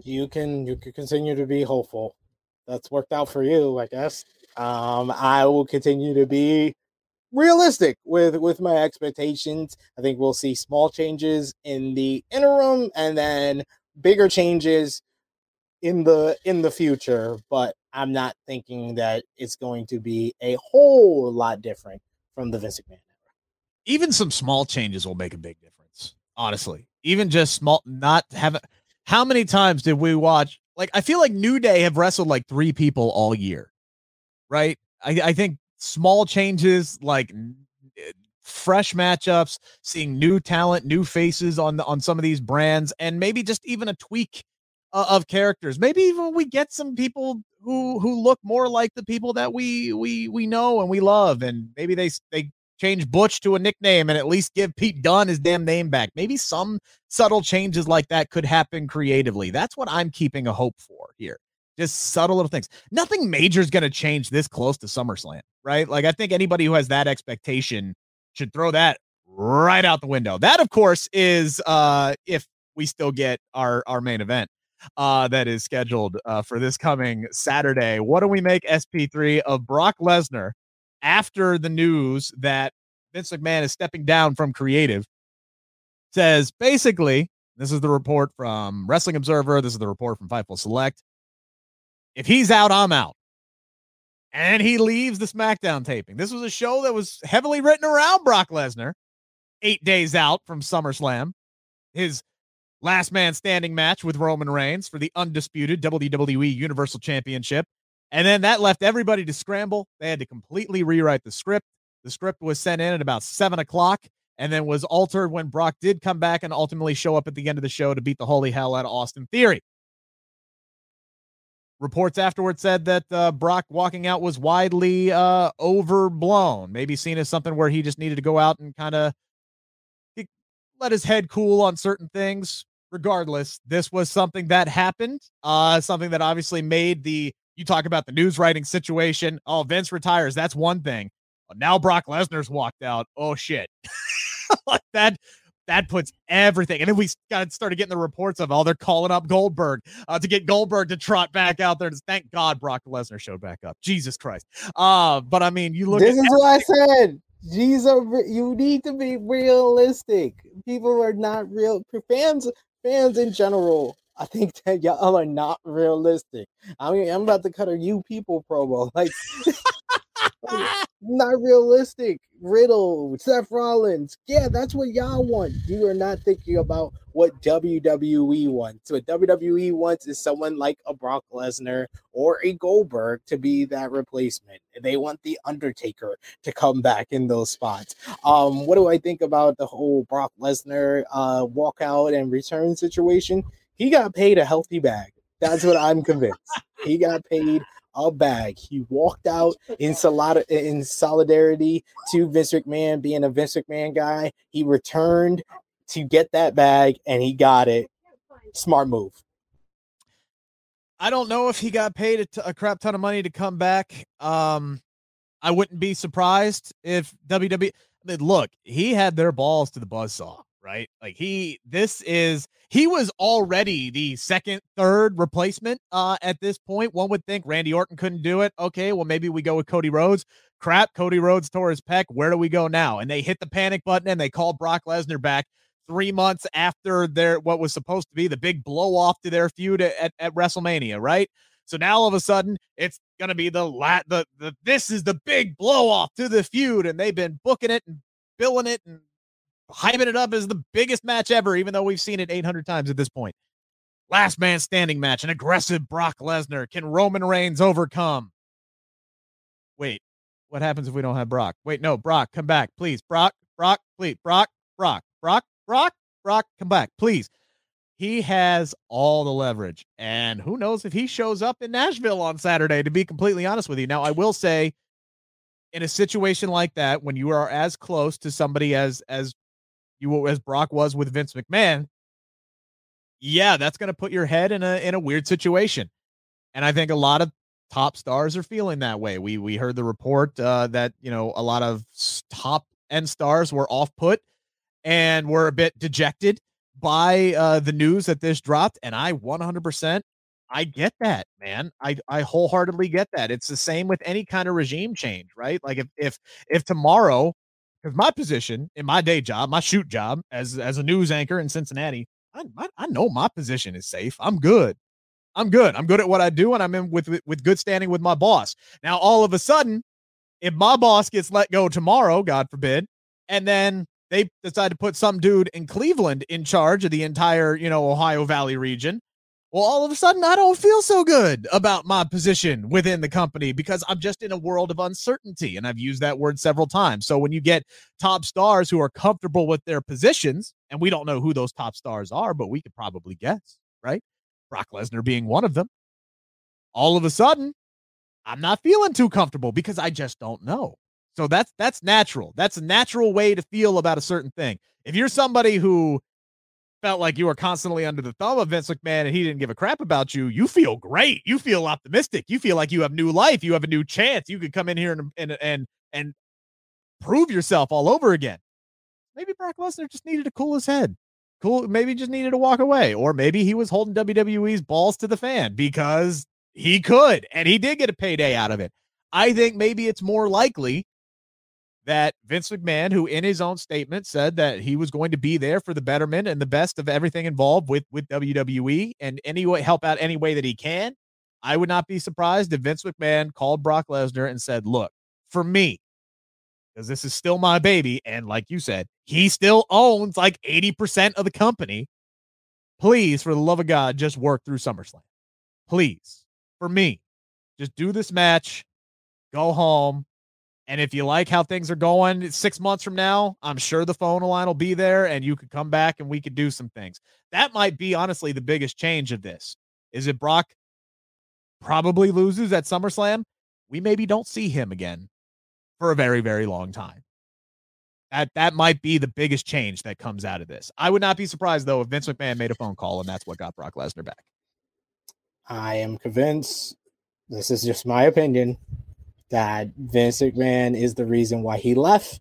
S2: You can you can continue to be hopeful. That's worked out for you, I guess. Um, I will continue to be realistic with with my expectations. I think we'll see small changes in the interim and then bigger changes in the in the future, but I'm not thinking that it's going to be a whole lot different from the Vince McMahon era.
S1: Even some small changes will make a big difference. Honestly, even just small, not having. How many times did we watch? Like, I feel like New Day have wrestled like three people all year, right? I, I think small changes like eh, fresh matchups, seeing new talent, new faces on on some of these brands, and maybe just even a tweak uh, of characters. Maybe even we get some people who who look more like the people that we we we know and we love, and maybe they they change Butch to a nickname and at least give Pete Dunne his damn name back. Maybe some subtle changes like that could happen creatively. That's what I'm keeping a hope for here. Just subtle little things. Nothing major is going to change this close to SummerSlam, right? Like, I think anybody who has that expectation should throw that right out the window. That, of course, is uh if we still get our our main event uh that is scheduled uh for this coming Saturday. What do we make SP3 of Brock Lesnar after the news that Vince McMahon is stepping down from creative? Says basically, this is the report from Wrestling Observer, this is the report from Fightful Select. If he's out, I'm out. And he leaves the SmackDown taping. This was a show that was heavily written around Brock Lesnar, eight days out from SummerSlam. His last man standing match with Roman Reigns for the undisputed WWE Universal Championship. And then that left everybody to scramble. They had to completely rewrite the script. The script was sent in at about seven o'clock and then was altered when Brock did come back and ultimately show up at the end of the show to beat the holy hell out of Austin Theory. Reports afterwards said that uh, Brock walking out was widely uh, overblown, maybe seen as something where he just needed to go out and kind of let his head cool on certain things. Regardless, this was something that happened, uh, something that obviously made the you talk about the news writing situation. Oh, Vince retires. That's one thing. But now Brock Lesnar's walked out. Oh shit. [laughs] like that that puts everything. And then we got started getting the reports of, oh, they're calling up Goldberg uh, to get Goldberg to trot back out there. Thank God Brock Lesnar showed back up. Jesus Christ. Uh, but I mean, you look.
S2: This is what I said. These are you need to be realistic. People are not real fans. Fans in general, I think that y'all are not realistic. I mean, I'm about to cut a you people promo. Like [laughs] not realistic. Riddle, Seth Rollins. Yeah, that's what y'all want. You are not thinking about what WWE wants. What WWE wants is someone like a Brock Lesnar or a Goldberg to be that replacement. They want the Undertaker to come back in those spots. Um, what do I think about the whole Brock Lesnar uh walkout and return situation? He got paid a healthy bag. That's what I'm convinced. He got paid a bag. He walked out in solid in solidarity to Vince McMahon being a Vince McMahon guy. He returned to get that bag and he got it. Smart move.
S1: I don't know if he got paid a, t- a crap ton of money to come back. Um, I wouldn't be surprised if WWE. I mean, look, he had their balls to the buzzsaw right? Like he this is he was already the second, third replacement uh at this point. One would think Randy Orton couldn't do it. Okay, well maybe we go with Cody Rhodes. Crap, Cody Rhodes tore his pec. Where do we go now? And they hit the panic button and they called Brock Lesnar back three months after their what was supposed to be the big blow off to their feud at, at WrestleMania, right? So now all of a sudden it's gonna be the lat the, the this is the big blow off to the feud, and they've been booking it and billing it and hyping it up as the biggest match ever, even though we've seen it 800 times at this point. Last man standing match, an aggressive Brock Lesnar. Can Roman Reigns overcome? Wait, what happens if we don't have Brock? Wait, no, Brock, come back, please. Brock, Brock, please. Brock, Brock, Brock, Brock, Brock, come back, please. He has all the leverage. And who knows if he shows up in Nashville on Saturday, to be completely honest with you. Now, I will say, in a situation like that, when you are as close to somebody as as you as Brock was with Vince McMahon, yeah, that's going to put your head in a in a weird situation. And I think a lot of top stars are feeling that way. We we heard the report uh, that you know a lot of top end stars were off put and were a bit dejected by uh, the news that this dropped. And I 100% I get that, man. I I wholeheartedly get that. It's the same with any kind of regime change, right? Like if if if tomorrow because my position in my day job, my shoot job as as a news anchor in Cincinnati, I, I, I know my position is safe. I'm good. I'm good. I'm good at what I do, and I'm in with, with with good standing with my boss. Now, all of a sudden, if my boss gets let go tomorrow, God forbid, and then they decide to put some dude in Cleveland in charge of the entire, you know, Ohio Valley region, well, all of a sudden, I don't feel so good about my position within the company because I'm just in a world of uncertainty. And I've used that word several times. So when you get top stars who are comfortable with their positions, and we don't know who those top stars are, but we could probably guess, right? Brock Lesnar being one of them. All of a sudden, I'm not feeling too comfortable because I just don't know. So that's that's natural. That's a natural way to feel about a certain thing. If you're somebody who felt like you were constantly under the thumb of Vince McMahon and he didn't give a crap about you, you feel great. You feel optimistic. You feel like you have new life. You have a new chance. You could come in here and and and and prove yourself all over again. Maybe Brock Lesnar just needed to cool his head. Cool, maybe just needed to walk away, or maybe he was holding WWE's balls to the fan because he could, and he did get a payday out of it. I think maybe it's more likely that Vince McMahon, who in his own statement said that he was going to be there for the betterment and the best of everything involved with with WWE and any way help out any way that he can. I would not be surprised if Vince McMahon called Brock Lesnar and said, "Look, for me, because this is still my baby, and like you said, he still owns like eighty percent of the company. Please, for the love of God, just work through SummerSlam. Please, for me, just do this match, go home, and if you like how things are going six months from now, I'm sure the phone line will be there and you could come back and we could do some things. That might be honestly the biggest change of this. Is it Brock probably loses at SummerSlam? We maybe don't see him again for a very, very long time. That that might be the biggest change that comes out of this. I would not be surprised though if Vince McMahon made a phone call and that's what got Brock Lesnar back.
S2: I am convinced. This is just my opinion that Vince McMahon is the reason why he left.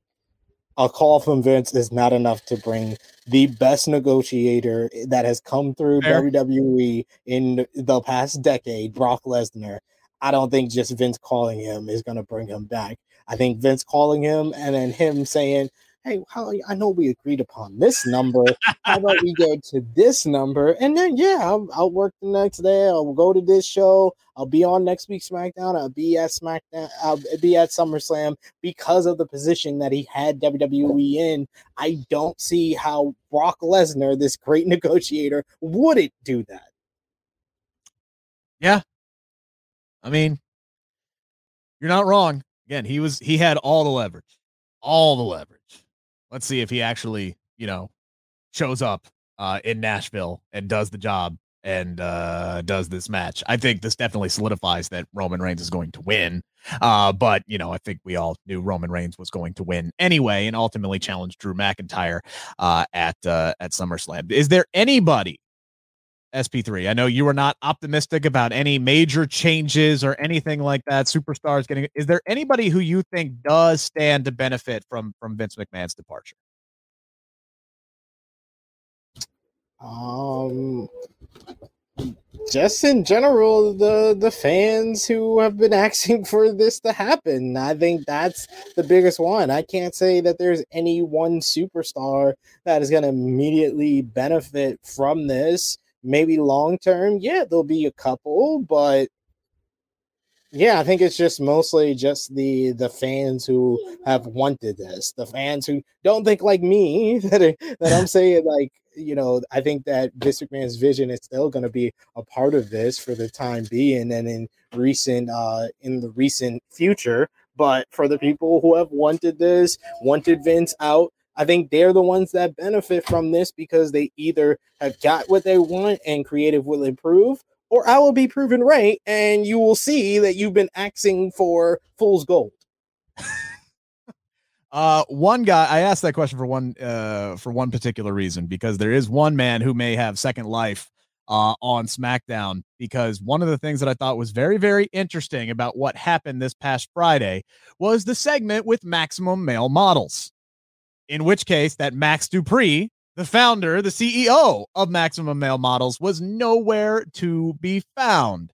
S2: A call from Vince is not enough to bring the best negotiator that has come through Fair. WWE in the past decade, Brock Lesnar. I don't think just Vince calling him is going to bring him back. I think Vince calling him and then him saying, hey, how, I know we agreed upon this number. How about we go to this number? And then, yeah, I'll, I'll, work the next day. I'll go to this show. I'll be on next week's SmackDown. I'll be at SmackDown. I'll be at SummerSlam because of the position that he had WWE in. I don't see how Brock Lesnar, this great [laughs] negotiator, wouldn't do that.
S1: Yeah. I mean, you're not wrong. Again, he was he had all the leverage. All the leverage Let's see if he actually, you know, shows up uh, in Nashville and does the job and uh, does this match. I think this definitely solidifies that Roman Reigns is going to win. Uh, but you know, I think we all knew Roman Reigns was going to win anyway, and ultimately challenge Drew McIntyre uh, at uh, at SummerSlam. Is there anybody SP3. I know you were not optimistic about any major changes or anything like that. Superstars getting. Is there anybody who you think does stand to benefit from from Vince McMahon's departure?
S2: Um, just in general, the the fans who have been [laughs] asking for this to happen. I think that's the biggest one. I can't say that there's any one superstar that is going to immediately benefit from this maybe long term, yeah, there'll be a couple, but yeah, I think it's just mostly just the the fans who have wanted this, the fans who don't think like me [laughs] that are, that I'm [laughs] saying like you know I think that Vince McMahon's vision is still going to be a part of this for the time being and in recent uh in the recent future. But for the people who have wanted this, wanted Vince out, I think they're the ones that benefit from this because they either have got what they want and creative will improve, or I will be proven right and you will see that you've been axing for fool's gold. [laughs]
S1: uh one guy I asked that question for one uh for one particular reason because there is one man who may have second life uh on SmackDown because one of the things that I thought was very very interesting about what happened this past Friday was the segment with Maximum Male Models in which case that Max Dupri, the founder, the CEO of Maximum Male Models, was nowhere to be found.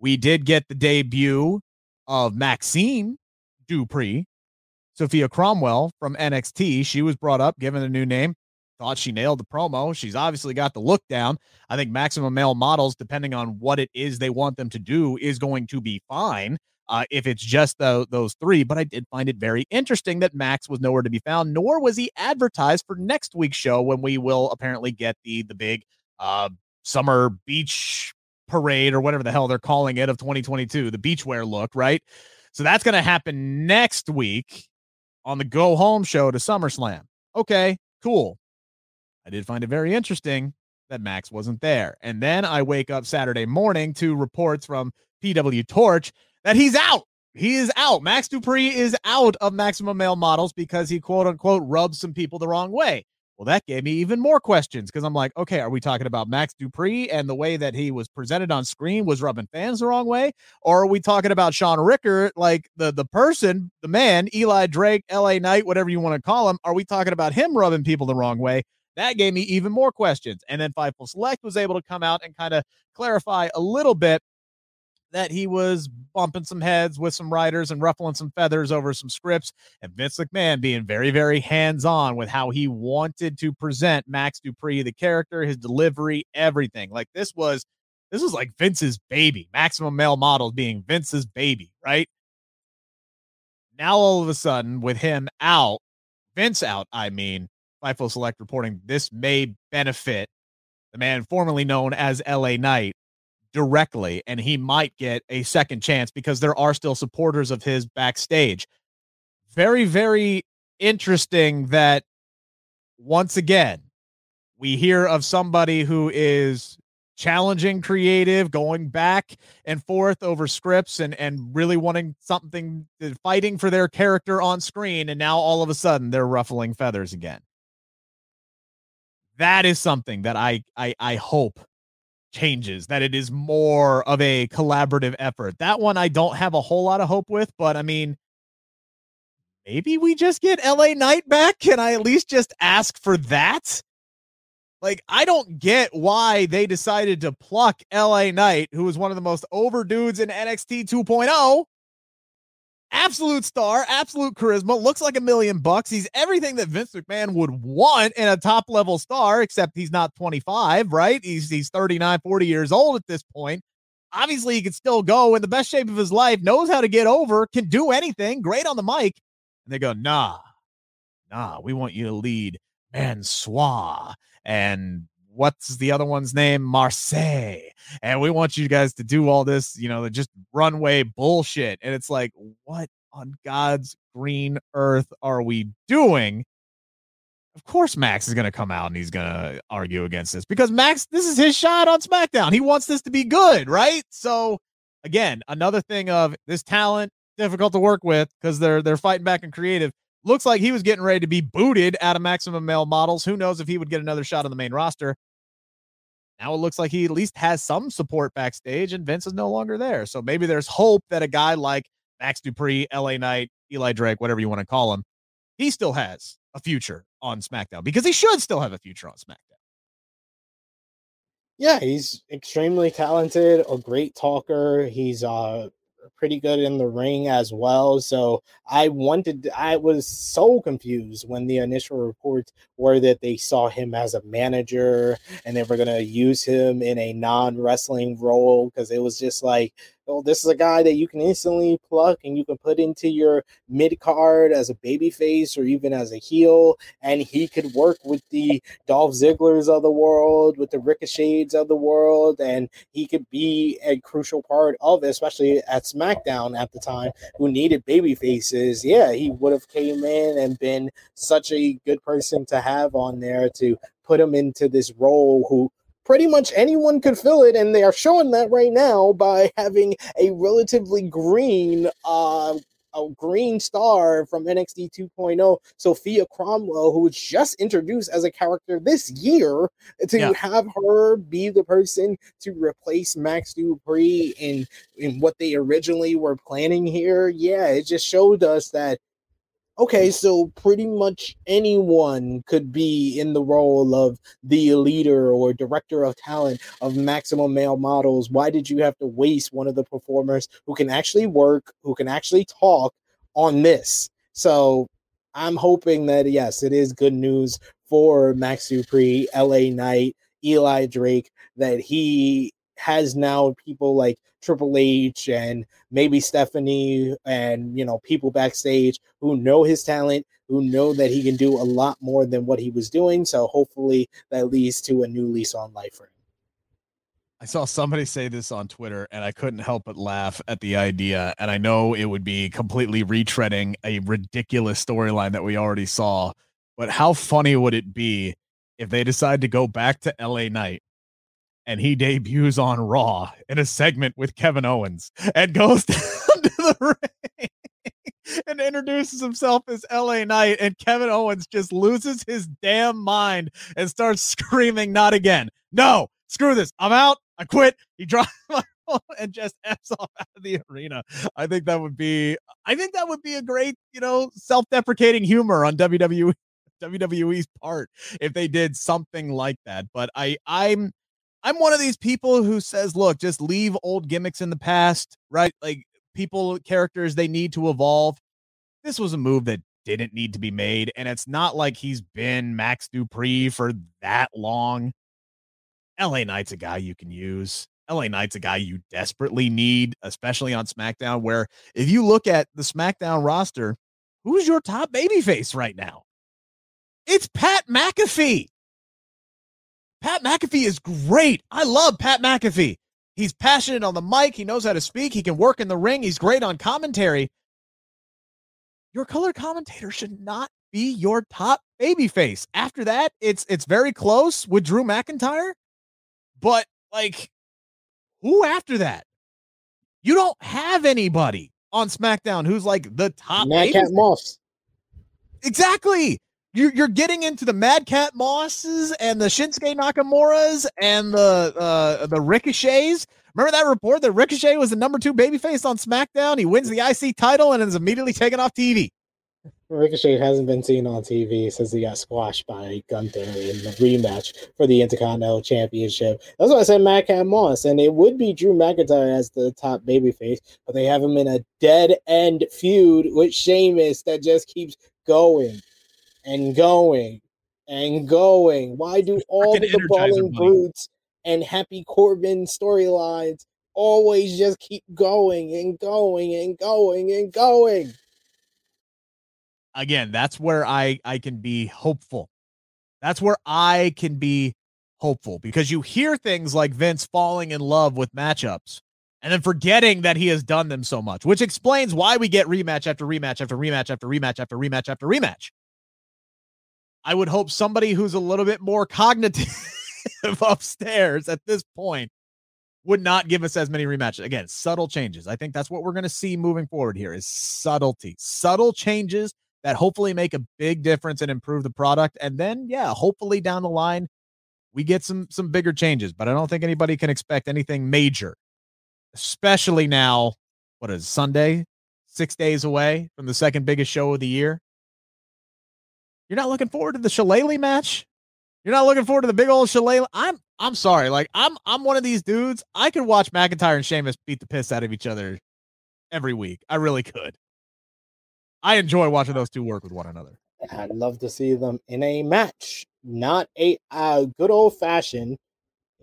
S1: We did get the debut of Maxine Dupri, Sofia Cromwell from NXT. She was brought up, given a new name. Thought she nailed the promo. She's obviously got the look down. I think Maximum Male Models, depending on what it is they want them to do, is going to be fine uh, if it's just the, those three. But I did find it very interesting that Max was nowhere to be found, nor was he advertised for next week's show when we will apparently get the the big uh, summer beach parade or whatever the hell they're calling it of 2022, the beachwear look, right? So that's going to happen next week on the Go Home show to SummerSlam. Okay, cool. I did find it very interesting that Max wasn't there. And then I wake up Saturday morning to reports from PW Torch that he's out. he is out. Max Dupri is out of Maximum Male Models because he quote unquote rubbed some people the wrong way. Well, that gave me even more questions because I'm like, okay, are we talking about Max Dupri and the way that he was presented on screen was rubbing fans the wrong way? Or are we talking about Shaun Ricker, like the, the person, the man, Eli Drake, LA Knight, whatever you want to call him? Are we talking about him rubbing people the wrong way? That gave me even more questions. And then Fightful Select was able to come out and kind of clarify a little bit that he was bumping some heads with some writers and ruffling some feathers over some scripts, and Vince McMahon being very, very hands on with how he wanted to present Max Dupri, the character, his delivery, everything. Like this was, this was like Vince's baby. Maximum Male Models being Vince's baby, right? Now all of a sudden, with him out, Vince out, I mean, Fightful Select reporting this may benefit the man formerly known as LA Knight directly, and he might get a second chance because there are still supporters of his backstage. Very, very interesting that once again, we hear of somebody who is challenging creative, going back and forth over scripts and and really wanting something uh, fighting for their character on screen and now all of a sudden they're ruffling feathers again. That is something that I I I hope changes, that it is more of a collaborative effort. That one I don't have a whole lot of hope with, but I mean, maybe we just get LA Knight back. Can I at least just ask for that? Like, I don't get why they decided to pluck LA Knight, who was one of the most over dudes in NXT 2.0, absolute star, absolute charisma, looks like a million bucks. He's everything that Vince McMahon would want in a top level star, except he's not 25, right? He's he's 39, 40 years old at this point. Obviously, he can still go in the best shape of his life, knows how to get over, can do anything, great on the mic. And they go, nah, nah, we want you to lead Mansoor and what's the other one's name? Marseille. And we want you guys to do all this, you know, just runway bullshit. And it's like, what on God's green earth are we doing? Of course, Max is going to come out and he's going to argue against this because Max, this is his shot on SmackDown. He wants this to be good, right? So, again, another thing of this talent difficult to work with because they're they're fighting back and creative looks like he was getting ready to be booted out of maximum male models. Who knows if he would get another shot on the main roster? Now it looks like he at least has some support backstage, and Vince is no longer there. So maybe there's hope that a guy like Max Dupri, LA Knight, Eli Drake, whatever you want to call him, he still has a future on SmackDown because he should still have a future on SmackDown.
S2: Yeah, he's extremely talented, a great talker. He's uh pretty good in the ring as well. So I wanted, I was so confused when the initial reports were that they saw him as a manager and they were going to use him in a non wrestling role because it was just like, oh, this is a guy that you can instantly pluck and you can put into your mid card as a baby face or even as a heel, and he could work with the Dolph Zigglers of the world, with the Ricochets of the world, and he could be a crucial part of it, especially at SmackDown at the time, who needed baby faces. Yeah, he would have came in and been such a good person to have on there to put him into this role who pretty much anyone could fill it, and they are showing that right now by [laughs] having a relatively green uh a green star from NXT 2.0, Sofia Cromwell, who was just introduced as a character this year, to yeah. have her be the person to replace Max Dupri in in what they originally were planning here. Yeah, it just showed us that okay, so pretty much anyone could be in the role of the leader or director of talent of maximum male models. Why did you have to waste one of the performers who can actually work, who can actually talk on this? So I'm hoping that yes, it is good news for Max Dupri, LA Knight, Eli Drake, that he has now people like Triple H and maybe Stephanie and you know people backstage who know his talent, who know that he can do a lot more than what he was doing. So hopefully that leads to a new lease on life for him.
S1: I saw somebody say this on Twitter and I couldn't help but laugh at the idea. And I know it would be completely retreading a ridiculous storyline that we already saw. But how funny would it be if they decide to go back to LA Knight and he debuts on Raw in a segment with Kevin Owens and goes [laughs] down to the ring and introduces himself as LA Knight. And Kevin Owens just loses his damn mind and starts [laughs] screaming, Not again. No, screw this. I'm out. I quit. He [laughs] drops my and just f's off out of the arena. I think that would be, I think that would be a great, you know, self-deprecating humor on WWE WWE's part if they did something like that. But I, I'm, I'm one of these people who says, look, just leave old gimmicks in the past, right? Like people, characters, they need to evolve. This was a move that didn't need to be made. And it's not like he's been Max Dupri for that long. LA Knight's a guy you can use. LA Knight's a guy you desperately need, especially on SmackDown, where if you look at the SmackDown roster, who's your top babyface right now? It's Pat McAfee. Pat McAfee is great. I love Pat McAfee. He's passionate on the mic. He knows how to speak. He can work in the ring. He's great on commentary. Your color commentator should not be your top babyface. After that, it's it's very close with Drew McIntyre. But like, who after that? You don't have anybody on SmackDown who's like the top.
S2: Madcap Moss.
S1: Exactly you're, you're getting into the Madcap Mosses and the Shinsuke Nakamuras and the uh, the Ricochets. Remember that report that Ricochet was the number two babyface on SmackDown? He wins the IC title and is immediately taken off TV.
S2: Ricochet hasn't been seen on TV since he got squashed by Gunther in the rematch for the Intercontinental Championship. That's why I said Madcap Moss, and it would be Drew McIntyre as the top babyface, but they have him in a dead end feud with Sheamus that just keeps going and going and going. Why do [laughs] all the brawling brutes and Happy Corbin storylines always just keep going and going and going and going?
S1: Again, that's where I I can be hopeful. That's where I can be hopeful because you hear things like Vince falling in love with matchups and then forgetting that he has done them so much, which explains why we get rematch after rematch after rematch after rematch after rematch after rematch after rematch. I would hope somebody who's a little bit more cognitive [laughs] upstairs at this point would not give us as many rematches. Again, subtle changes. I think that's what we're going to see moving forward here is subtlety, subtle changes that hopefully make a big difference and improve the product. And then, yeah, hopefully down the line, we get some some bigger changes. But I don't think anybody can expect anything major, especially now. What is Sunday? Six days away from the second biggest show of the year. You're not looking forward to the Shillelagh match? You're not looking forward to the big old Shillelagh? I'm I'm sorry. Like I'm I'm one of these dudes. I could watch McIntyre and Sheamus beat the piss out of each other every week. I really could. I enjoy watching those two work with one another.
S2: I'd love to see them in a match, not a uh, good old fashioned.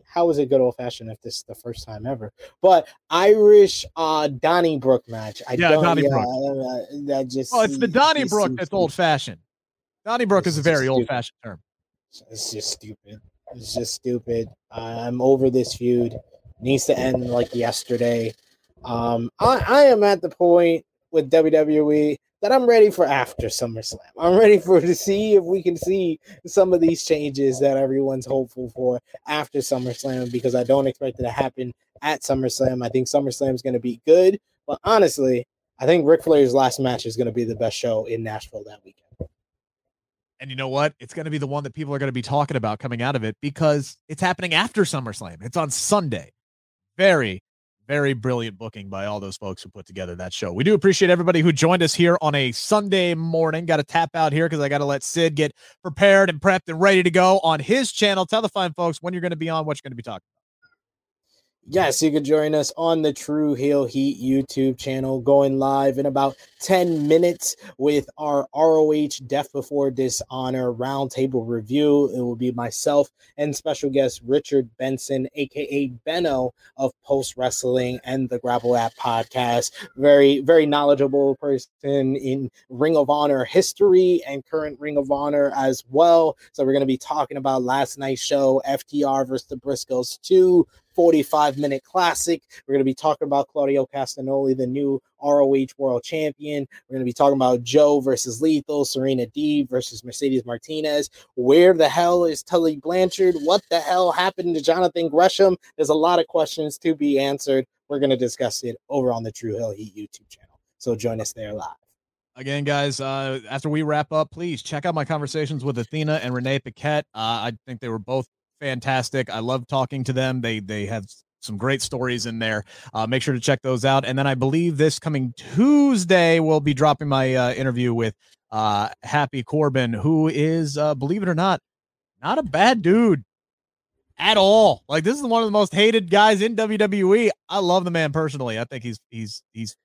S2: How is it good old fashioned if this is the first time ever? But Irish uh Donnybrook match. I
S1: yeah,
S2: don't,
S1: Donnybrook.
S2: Yeah, uh, that just
S1: well, it's the Donnybrook that's old fashioned. Donnybrook is a very old fashioned term.
S2: It's just stupid. It's just stupid. I'm over this feud. needs to end like yesterday. Um, I, I am at the point with WWE that I'm ready for after SummerSlam. I'm ready for to see if we can see some of these changes that everyone's hopeful for after SummerSlam because I don't expect it to happen at SummerSlam. I think SummerSlam is going to be good, but honestly, I think Ric Flair's last match is going to be the best show in Nashville that weekend.
S1: And you know what? It's going to be the one that people are going to be talking about coming out of it because it's happening after SummerSlam. It's on Sunday. Very, very brilliant booking by all those folks who put together that show. We do appreciate everybody who joined us here on a Sunday morning. Got to tap out here because I got to let Sid get prepared and prepped and ready to go on his channel. Tell the fine folks when you're going to be on, what you're going to be talking.
S2: Yes, you can join us on the True Heel Heat YouTube channel, going live in about 10 minutes with our ROH Death Before Dishonor roundtable review. It will be myself and special guest Richard Benson, aka Benno of Post Wrestling and the Gravel App podcast. Very, very knowledgeable person in Ring of Honor history and current Ring of Honor as well. So we're going to be talking about last night's show, FTR versus the Briscoes 2 45 minute classic. We're going to be talking about Claudio Castagnoli, the new ROH world champion. We're going to be talking about Joe versus Lethal, Serena Deeb versus Mercedes Martinez. Where the hell is Tully Blanchard? What the hell happened to Jonathan Gresham? There's a lot of questions to be answered. We're going to discuss it over on the True Heel Heat YouTube channel. So join us there live.
S1: Again, guys, uh, after we wrap up, please check out my conversations with Athena and Renee Paquette. Uh, I think they were both fantastic. I love talking to them. They they have some great stories in there. Uh, make sure to check those out. And then I believe this coming Tuesday we'll be dropping my uh, interview with uh, Happy Corbin, who is, uh, believe it or not, not a bad dude at all. Like this is one of the most hated guys in WWE. I love the man personally. I think he's he's he's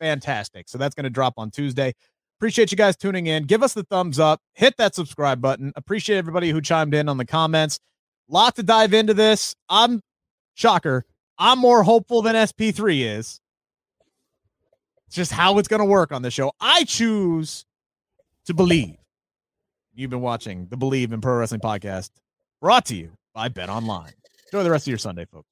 S1: fantastic. So that's going to drop on Tuesday. Appreciate you guys tuning in. Give us the thumbs up. Hit that subscribe button. Appreciate everybody who chimed in on the comments. Lot to dive into this. I'm shocker. I'm more hopeful than SP3 is. It's just how it's going to work on the show. I choose to believe. You've been watching the Believe in Pro Wrestling podcast brought to you by BetOnline. Enjoy the rest of your Sunday, folks.